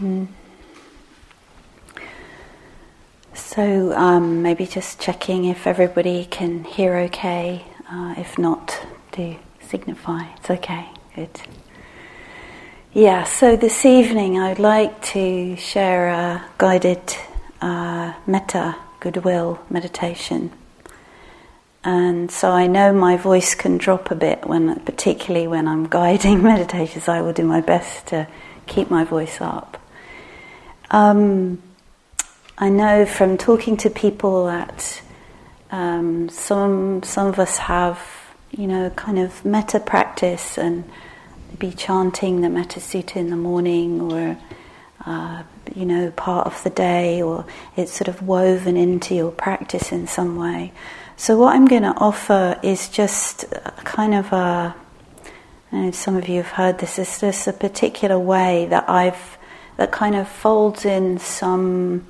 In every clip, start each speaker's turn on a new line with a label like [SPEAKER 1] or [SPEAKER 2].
[SPEAKER 1] Mm. So um, maybe just checking if everybody can hear okay. Uh, if not, do signify. It's okay. Good. Yeah, so this evening I'd like to share a guided uh, metta goodwill meditation. And so I know my voice can drop a bit when, particularly when I'm guiding meditations. I will do my best to keep my voice up. Um, I know from talking to people that um, some some of us have, you know, kind of metta practice and be chanting the metta sutta in the morning or uh, you know part of the day or it's sort of woven into your practice in some way. So what I'm going to offer is just kind of a. I know some of you have heard this. Is just a particular way that I've that kind of folds in some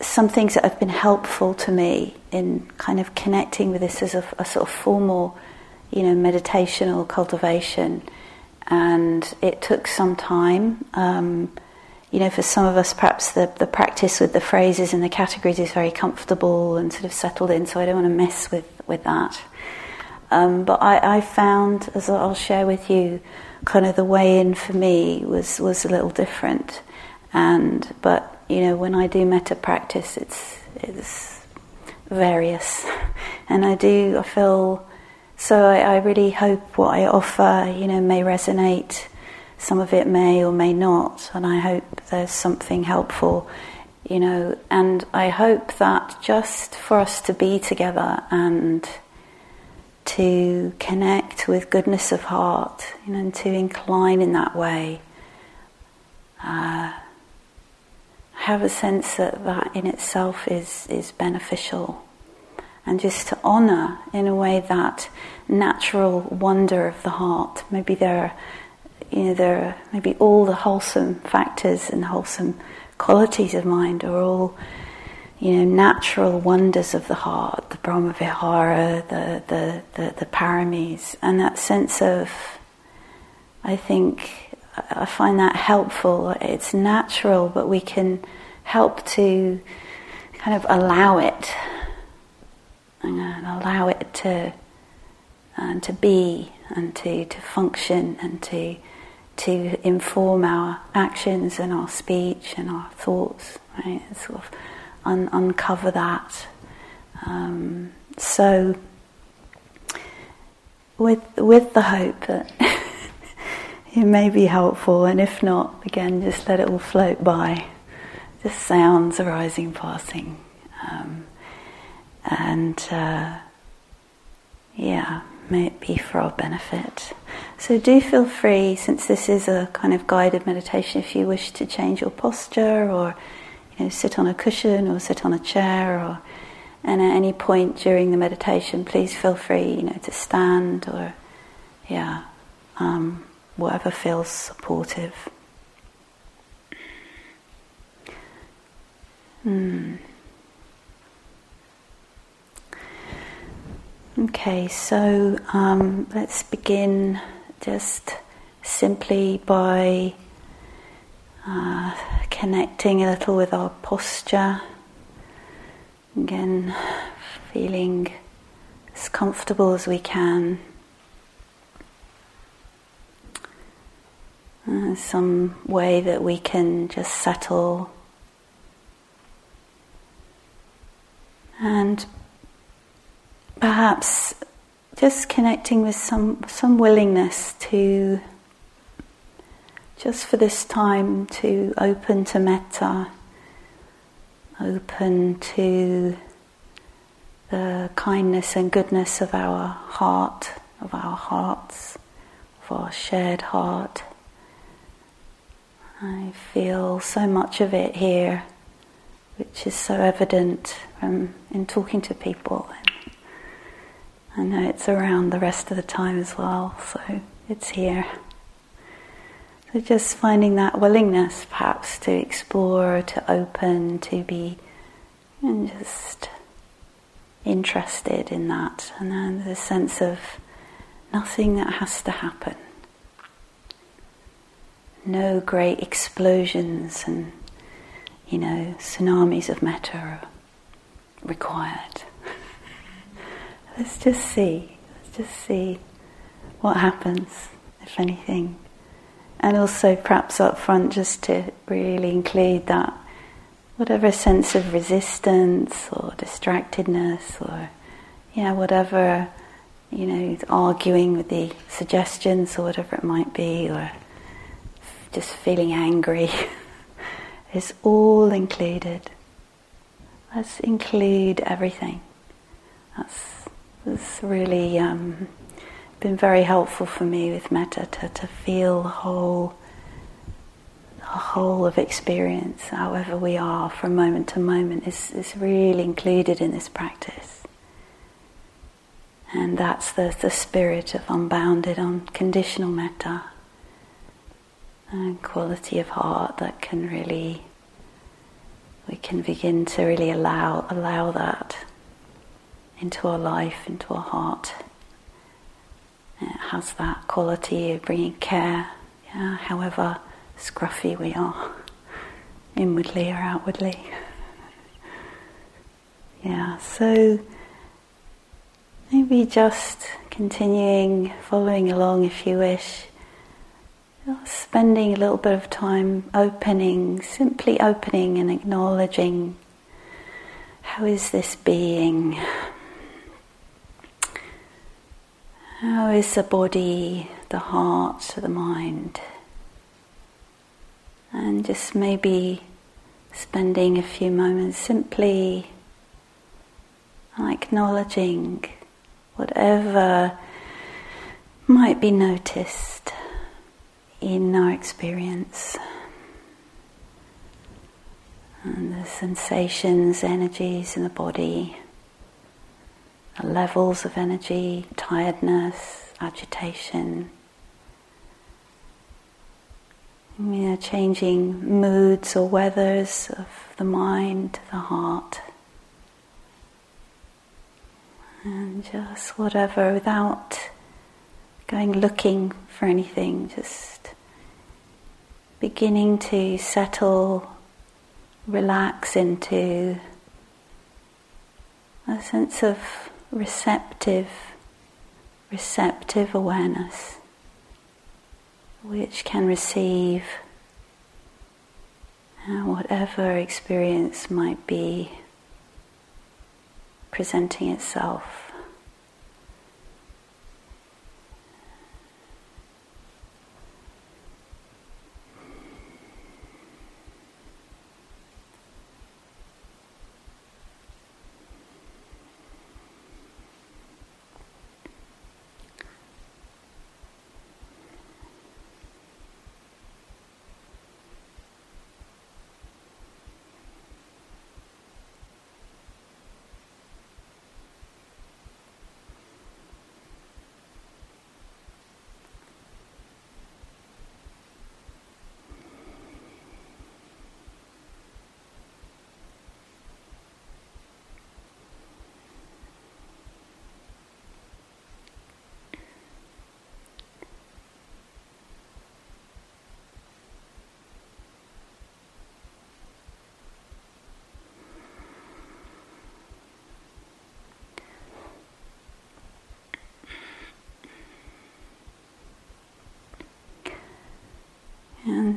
[SPEAKER 1] some things that have been helpful to me in kind of connecting with this as a, a sort of formal, you know, meditational cultivation. And it took some time. Um, you know, for some of us, perhaps the, the practice with the phrases and the categories is very comfortable and sort of settled in, so I don't want to mess with, with that. Um, but I, I found, as I'll share with you, kind of the way in for me was, was a little different. And, but you know, when I do metta practice, it's it's various, and I do I feel so. I, I really hope what I offer, you know, may resonate. Some of it may or may not, and I hope there's something helpful, you know. And I hope that just for us to be together and to connect with goodness of heart, you know, and to incline in that way. Uh, have a sense that that in itself is, is beneficial. And just to honour, in a way, that natural wonder of the heart. Maybe there are, you know, there are maybe all the wholesome factors and wholesome qualities of mind are all, you know, natural wonders of the heart, the Brahmavihara, the, the, the, the paramis, and that sense of, I think, I find that helpful. It's natural, but we can help to kind of allow it and allow it to uh, to be and to, to function and to to inform our actions and our speech and our thoughts. Right, and sort of un- uncover that. Um, so, with with the hope that it may be helpful, and if not, again, just let it all float by. Just sounds arising, passing. Um, and uh, yeah, may it be for our benefit. So do feel free, since this is a kind of guided meditation, if you wish to change your posture or you know, sit on a cushion or sit on a chair or and at any point during the meditation, please feel free, you know, to stand or yeah, um, whatever feels supportive. Hmm. Okay, so um, let's begin just simply by uh, connecting a little with our posture. Again, feeling as comfortable as we can. Uh, some way that we can just settle and perhaps just connecting with some some willingness to just for this time to open to metta, open to the kindness and goodness of our heart, of our hearts, of our shared heart. I feel so much of it here, which is so evident from in talking to people. I know it's around the rest of the time as well, so it's here. So just finding that willingness, perhaps, to explore, to open, to be, and just interested in that, and then the sense of nothing that has to happen. no great explosions and, you know, tsunamis of metta are required. Let's just see. Let's just see what happens, if anything. And also, perhaps up front, just to really include that whatever sense of resistance or distractedness or, yeah, whatever, you know, arguing with the suggestions or whatever it might be, or just feeling angry, is all included. Let's include everything. That's, that's really um, been very helpful for me with metta to, to feel whole, the whole of experience, however we are from moment to moment, is, is really included in this practice. And that's the, the spirit of unbounded, unconditional metta, and quality of heart that can really, we can begin to really allow, allow that into our life, into our heart. It has that quality of bringing care, yeah, however scruffy we are, inwardly or outwardly. yeah, so maybe just continuing, following along if you wish, spending a little bit of time opening, simply opening and acknowledging how is this being? How is the body, the heart, the mind? And just maybe spending a few moments simply acknowledging whatever might be noticed in our experience. And the sensations, energies in the body levels of energy, tiredness, agitation. You know, changing moods or weathers of the mind, the heart. And just whatever without going looking for anything, just beginning to settle, relax into a sense of receptive, receptive awareness which can receive uh, whatever experience might be presenting itself.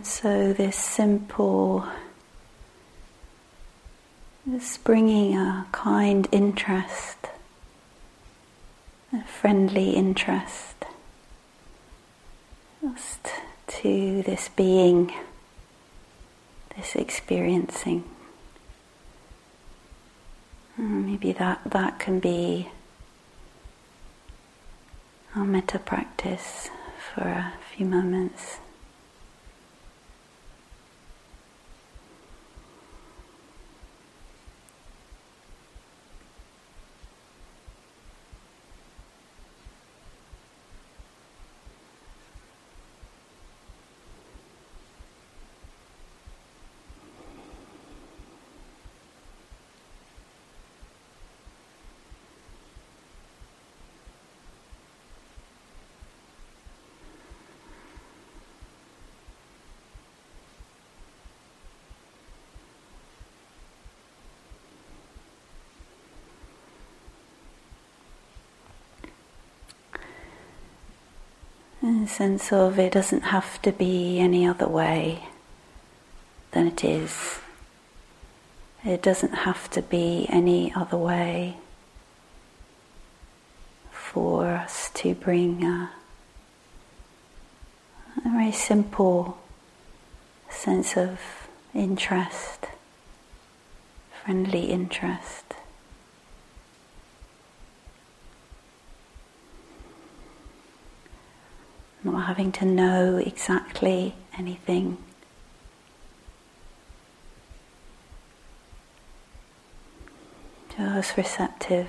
[SPEAKER 1] And so, this simple, this bringing a kind interest, a friendly interest, just to this being, this experiencing. Mm, maybe that, that can be our metta practice for a few moments. Sense of it doesn't have to be any other way than it is. It doesn't have to be any other way for us to bring a, a very simple sense of interest, friendly interest. Not having to know exactly anything. Just receptive.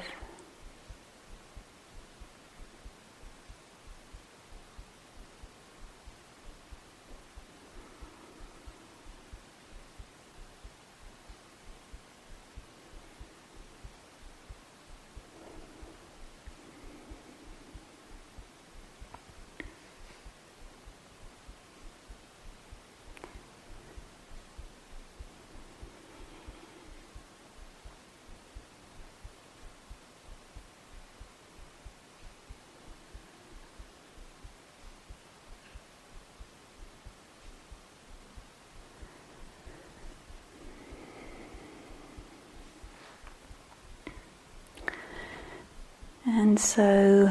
[SPEAKER 1] And so,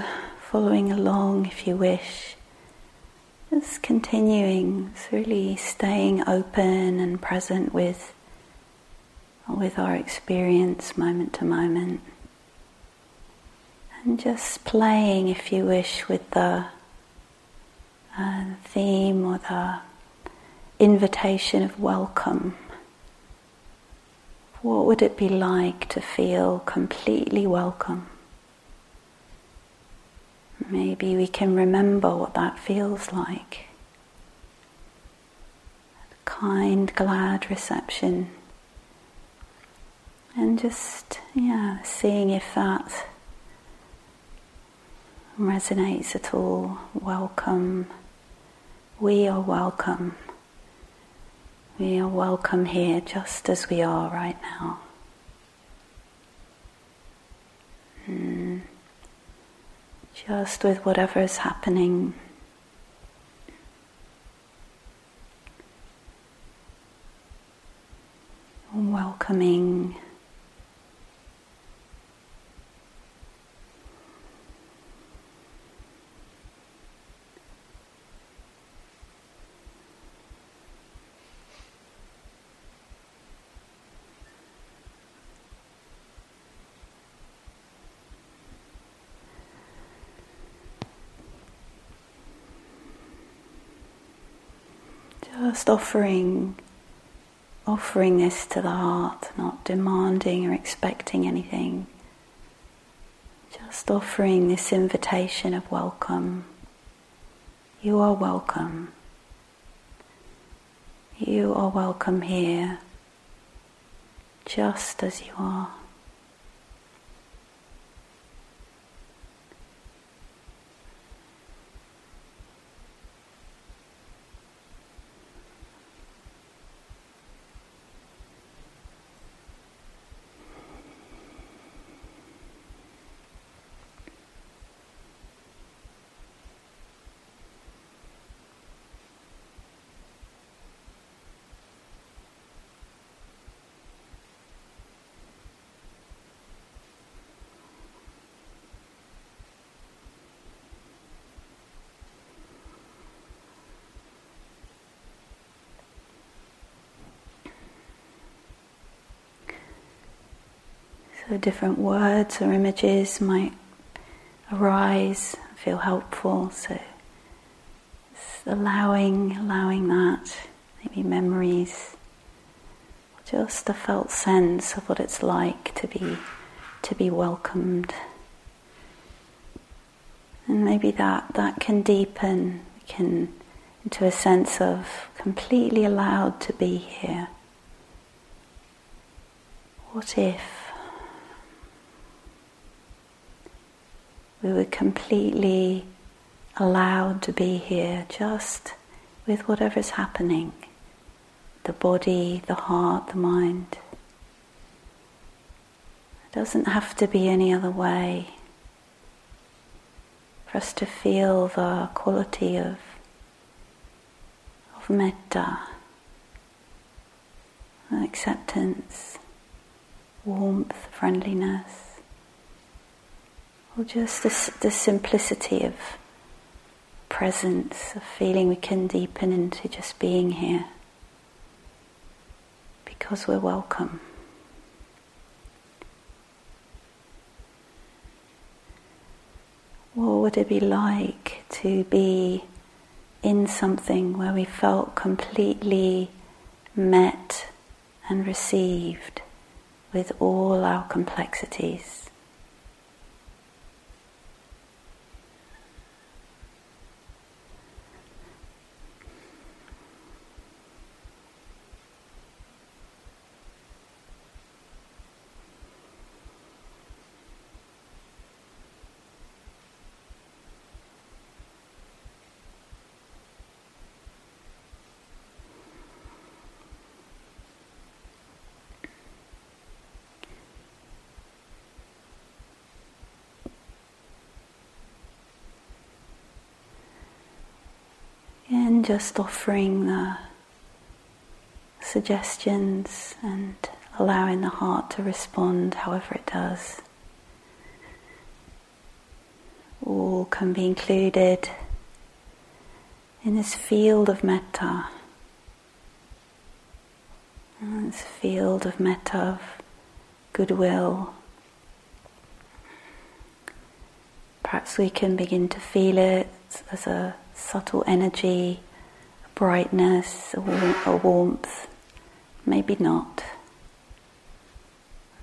[SPEAKER 1] following along if you wish, just continuing, really staying open and present with, with our experience moment to moment. And just playing, if you wish, with the uh, theme or the invitation of welcome. What would it be like to feel completely welcome? Maybe we can remember what that feels like. Kind, glad reception. And just, yeah, seeing if that resonates at all. Welcome. We are welcome. We are welcome here just as we are right now. Mm just with whatever is happening. Welcoming. Just offering, offering this to the heart, not demanding or expecting anything. Just offering this invitation of welcome. You are welcome. You are welcome here, just as you are. Different words or images might arise, feel helpful. So allowing, allowing that, maybe memories, just a felt sense of what it's like to be to be welcomed. And maybe that, that can deepen, can into a sense of completely allowed to be here. What if we were completely allowed to be here just with whatever's happening the body, the heart, the mind. It doesn't have to be any other way. for us to feel the quality of, of metta, acceptance, warmth, friendliness, or just the, the simplicity of presence, of feeling we can deepen into just being here because we're welcome. What would it be like to be in something where we felt completely met and received with all our complexities? Just offering the suggestions and allowing the heart to respond however it does. All can be included in this field of metta. This field of metta, of goodwill. Perhaps we can begin to feel it as a subtle energy, brightness, or, warmth. Maybe not.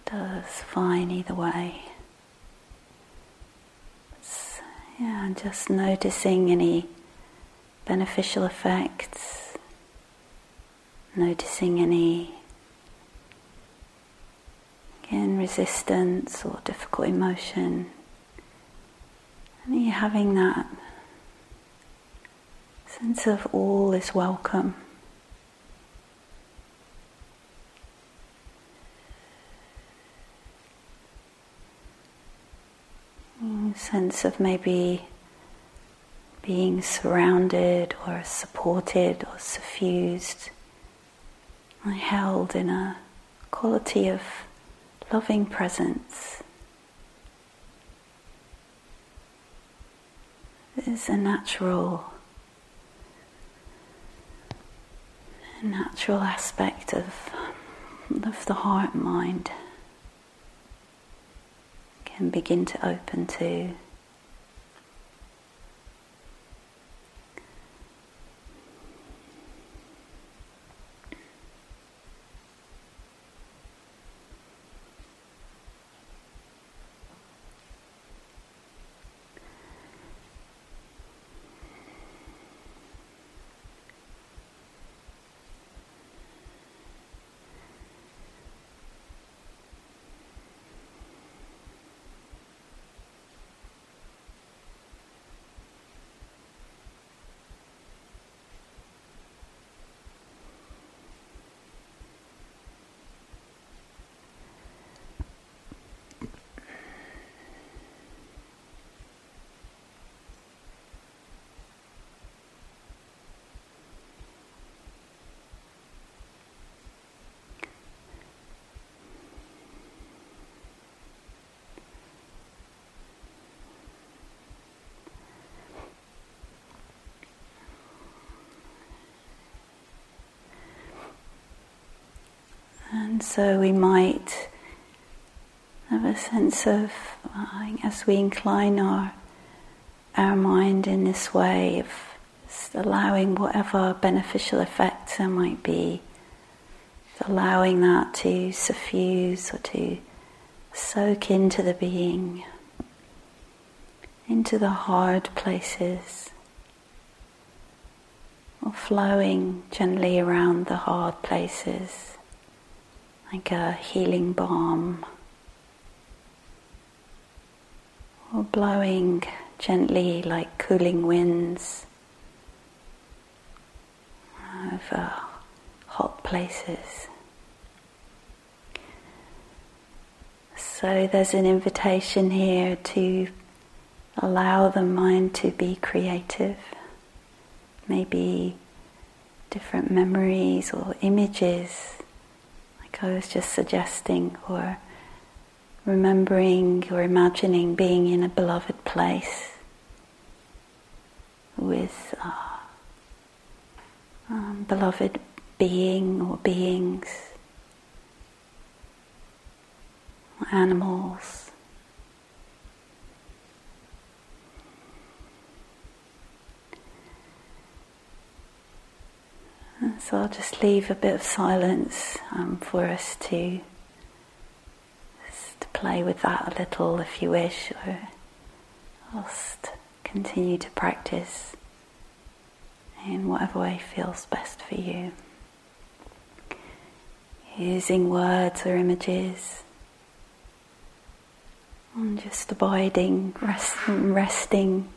[SPEAKER 1] Does fine either way. Yeah, just noticing any beneficial effects, noticing any again resistance or difficult emotion, and having that sense of all is welcome. Sense of maybe being surrounded or supported or suffused, or held in a quality of loving presence. Is a natural natural aspect of, of the heart mind can begin to open to. And so we might have a sense of, as we incline our, our mind in this way, of allowing whatever beneficial effects there might be, allowing that to suffuse or to soak into the being, into the hard places, or flowing gently around the hard places like a healing balm, or blowing gently like cooling winds over hot places. So there's an invitation here to allow the mind to be creative. Maybe different memories or images, like I was just suggesting, or remembering or imagining being in a beloved place with uh, um, beloved being or beings, animals. So I'll just leave a bit of silence um, for us to, to play with that a little if you wish, or just continue to practice in whatever way feels best for you. Using words or images, and just abiding, rest, resting,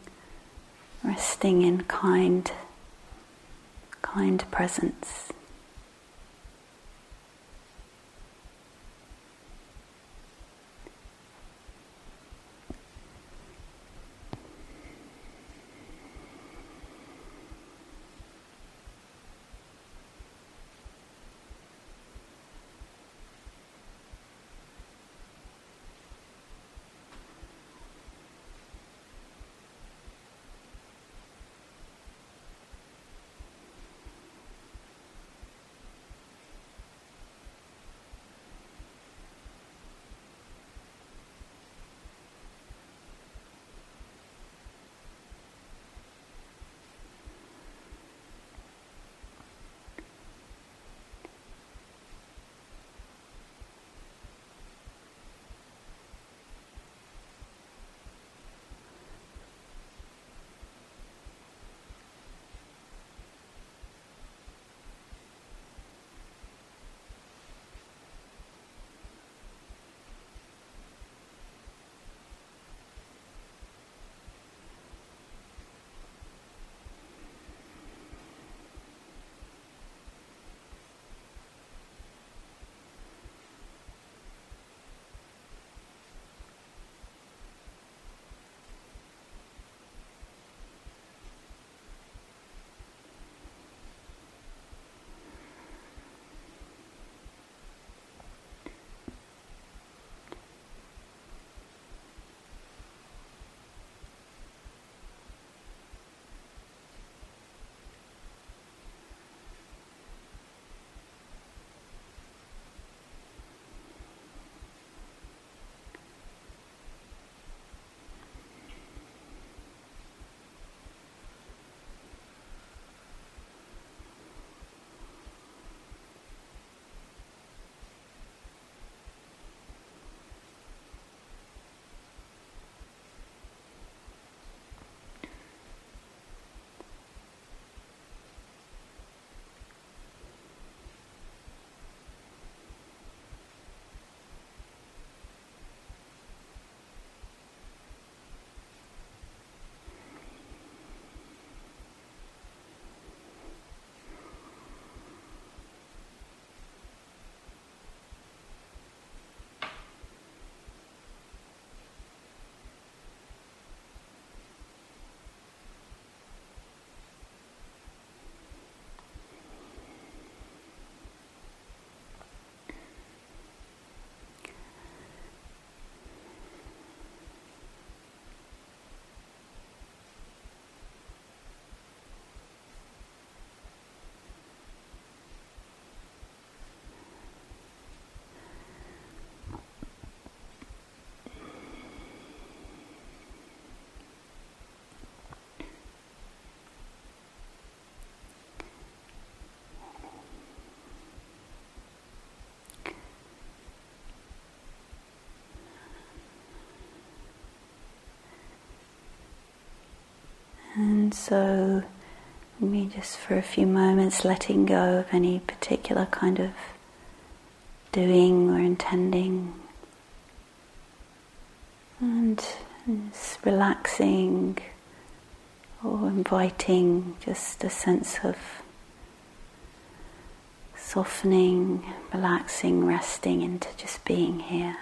[SPEAKER 1] resting in kind kind presence. And so, me just for a few moments letting go of any particular kind of doing or intending, and just relaxing or inviting just a sense of softening, relaxing, resting into just being here.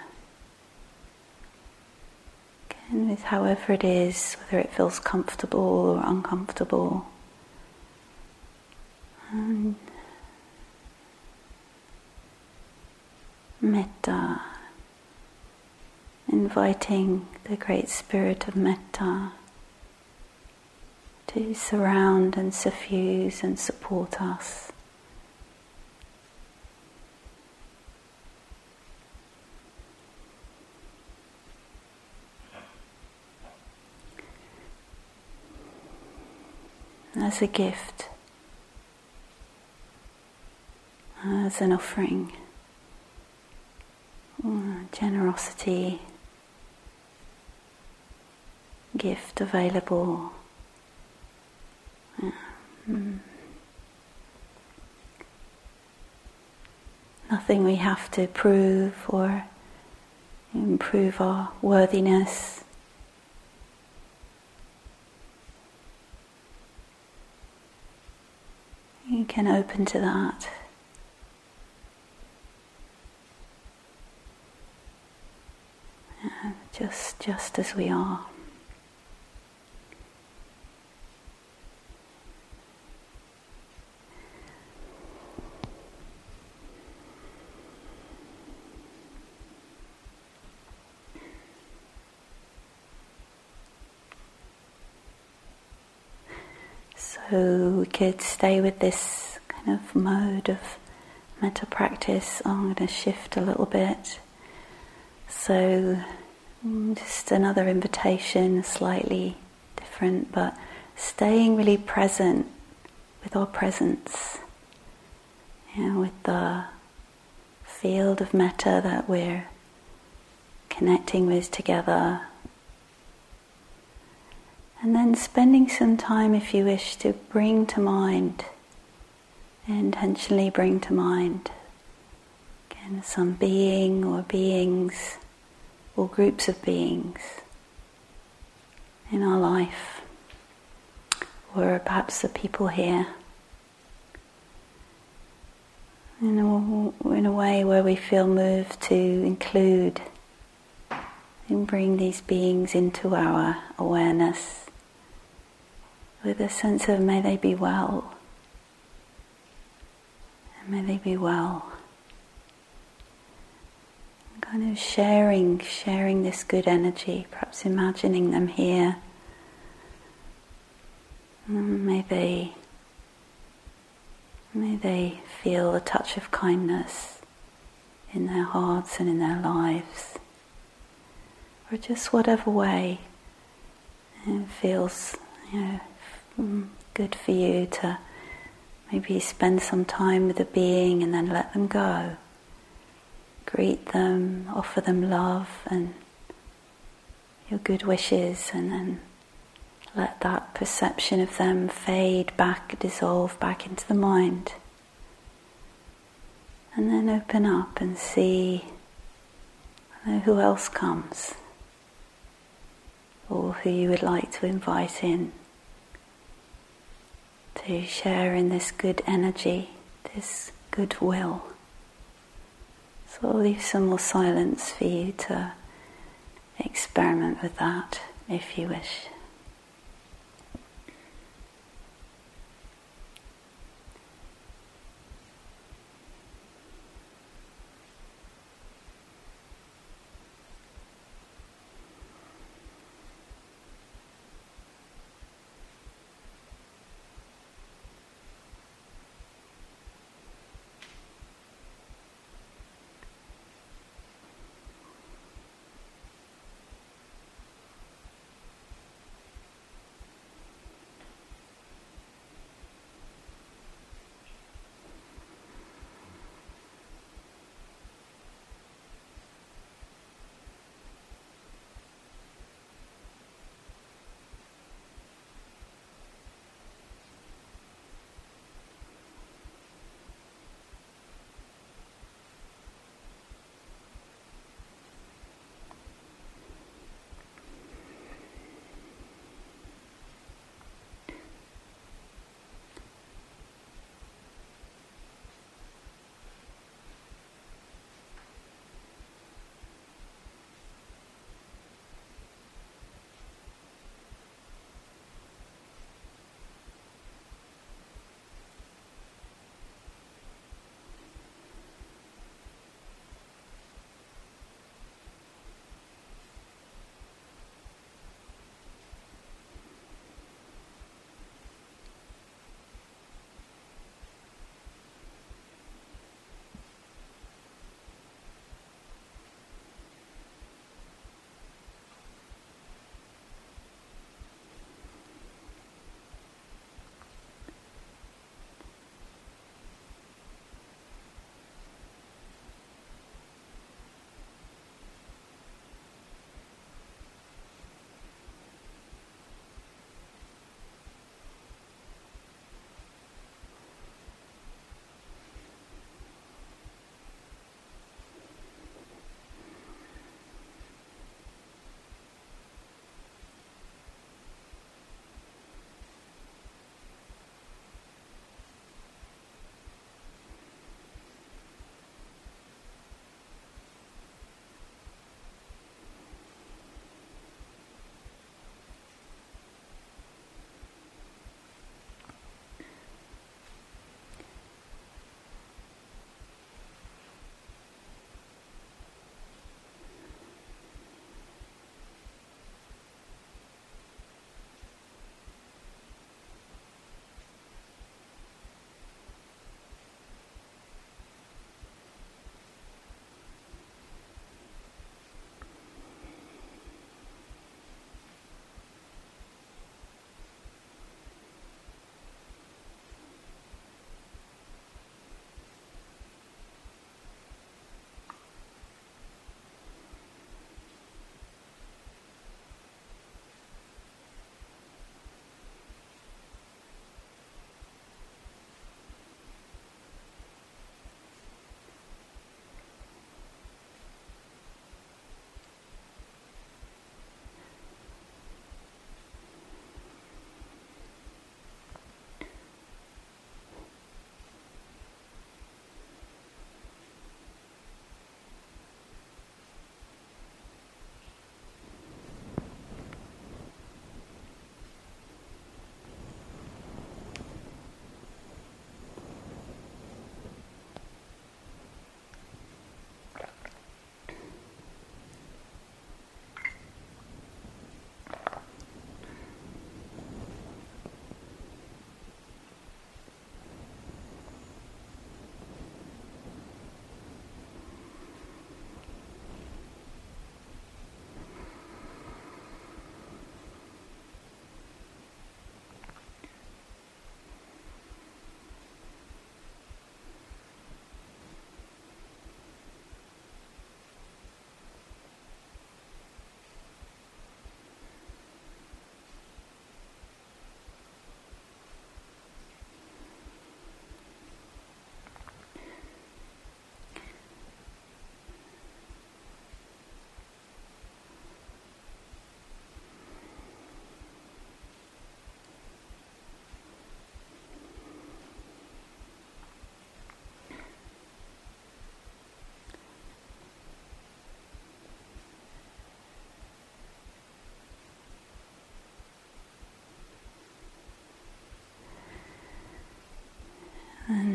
[SPEAKER 1] And with however it is, whether it feels comfortable or uncomfortable. And metta, inviting the great spirit of metta to surround and suffuse and support us. As a gift, as an offering, mm, generosity, gift available. Mm, mm. Nothing we have to prove or improve our worthiness. You can open to that. just just as we are. So could stay with this kind of mode of metta practice. I'm going to shift a little bit. So mm, just another invitation, slightly different, but staying really present with our presence, you know, with the field of metta that we're connecting with together and then spending some time, if you wish, to bring to mind, intentionally bring to mind, again, some being or beings or groups of beings in our life, or perhaps the people here. In a, in a way where we feel moved to include and bring these beings into our awareness with a sense of may they be well. And may they be well. kind of sharing, sharing this good energy, perhaps imagining them here. And may they may they feel a touch of kindness in their hearts and in their lives. Or just whatever way it feels you know, Mm, good for you to maybe spend some time with a being and then let them go. Greet them, offer them love and your good wishes, and then let that perception of them fade back, dissolve back into the mind. And then open up and see who else comes or who you would like to invite in to share in this good energy, this goodwill. So I'll leave some more silence for you to experiment with that if you wish.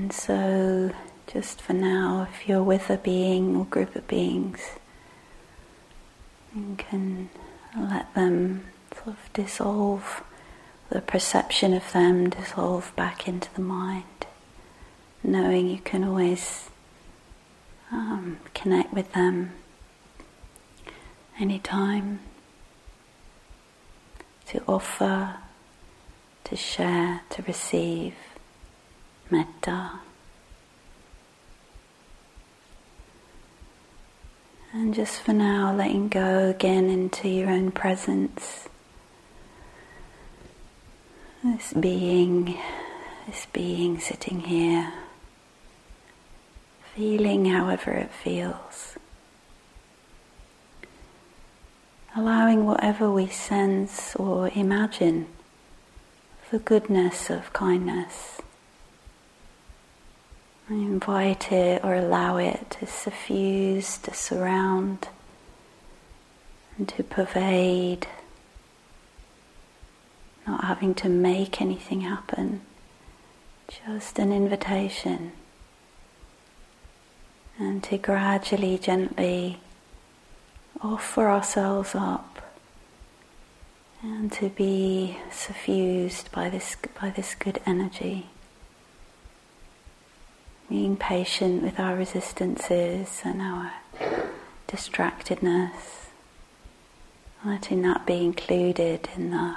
[SPEAKER 1] And so, just for now, if you're with a being or group of beings, you can let them sort of dissolve, the perception of them dissolve back into the mind, knowing you can always um, connect with them anytime to offer, to share, to receive metta. And just for now, letting go again into your own presence. This being, this being sitting here, feeling however it feels. Allowing whatever we sense or imagine the goodness of kindness. Invite it or allow it to suffuse, to surround, and to pervade, not having to make anything happen, just an invitation. And to gradually, gently offer ourselves up and to be suffused by this, by this good energy being patient with our resistances and our distractedness, letting that be included in the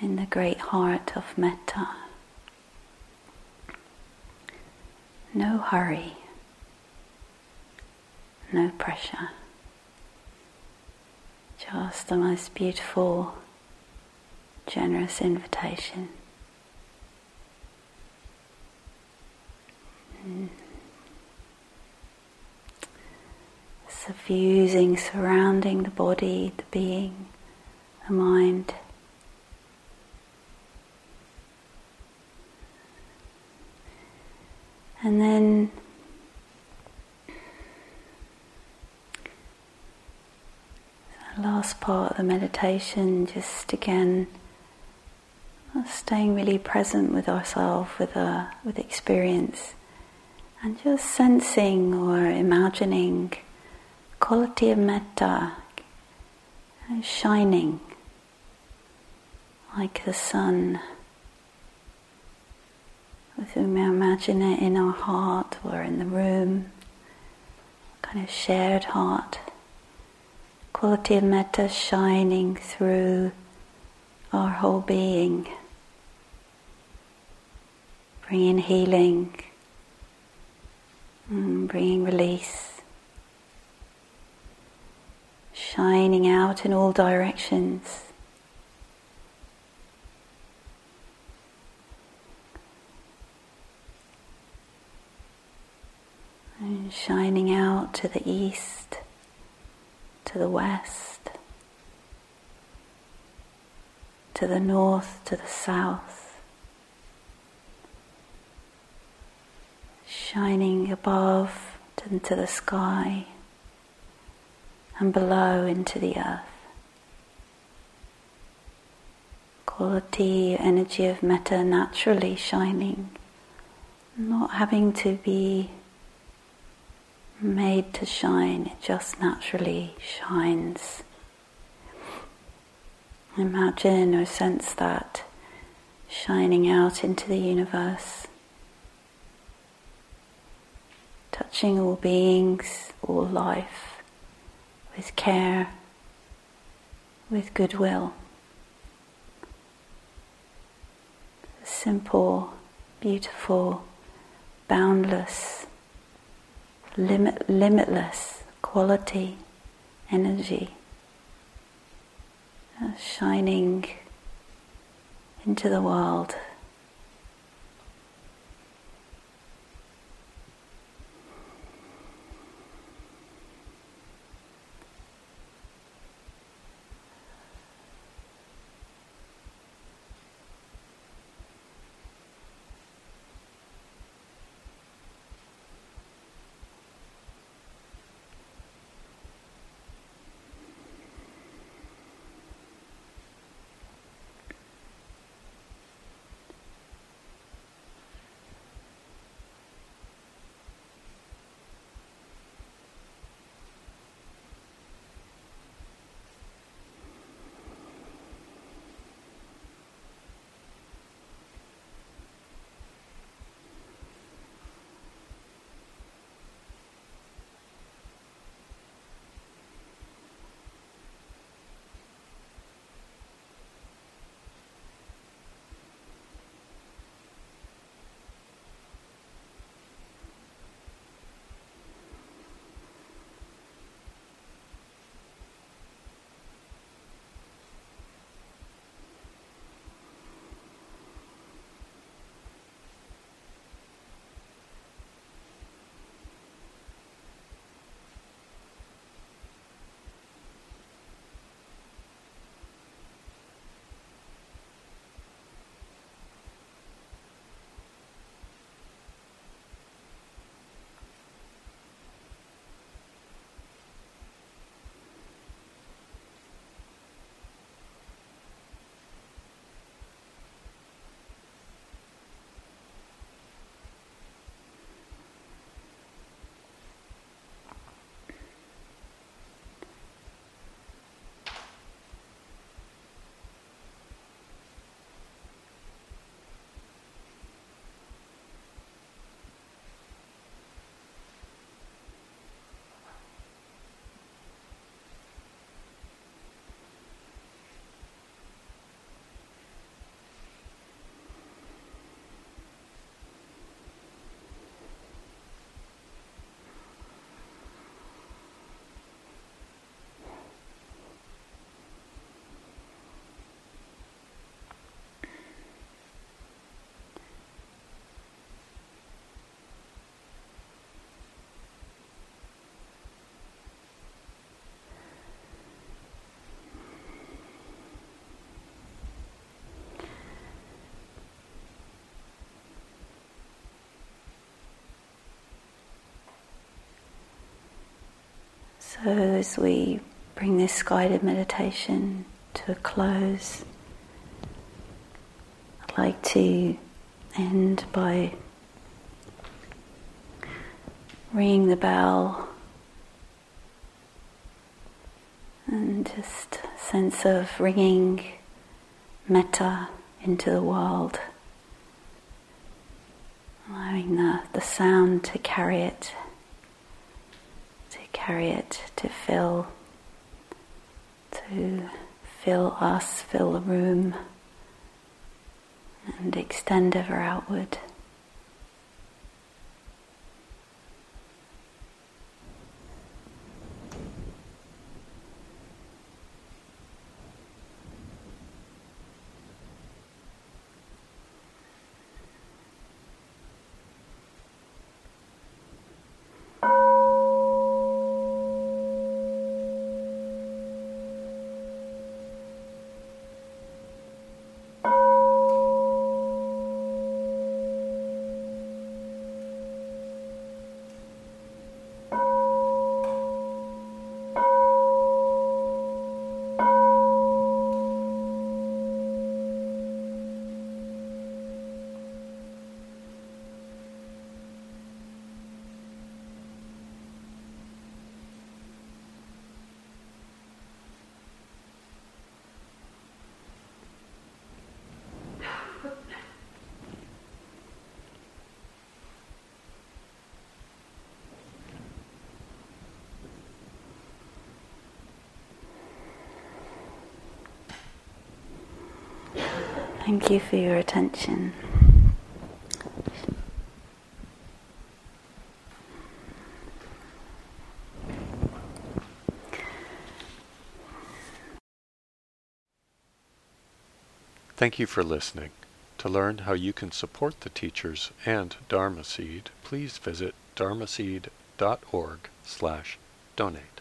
[SPEAKER 1] in the great heart of metta. No hurry, no pressure, just the most beautiful, generous invitation. Suffusing, surrounding the body, the being, the mind. And then the last part of the meditation, just again staying really present with ourselves, with, uh, with experience. And just sensing or imagining quality of metta shining like the sun. Whether we imagine it in our heart or in the room, kind of shared heart. Quality of metta shining through our whole being, bringing healing Mm, bringing release, shining out in all directions. And shining out to the east, to the west, to the north, to the south. Shining above into the sky and below into the earth. Quality, energy of metta naturally shining, not having to be made to shine, it just naturally shines. Imagine or sense that shining out into the universe touching all beings, all life, with care, with goodwill—a Simple, beautiful, boundless, limit, limitless quality, energy, shining into the world. So, as we bring this guided meditation to a close, I'd like to end by ringing the bell and just sense of ringing metta into the world, allowing the, the sound to carry it, carry it, to fill, to fill us, fill the room, and extend ever outward. Thank you for your attention.
[SPEAKER 2] Thank you for listening. To learn how you can support the teachers and Dharma Seed, please visit dharmaseed.org slash donate.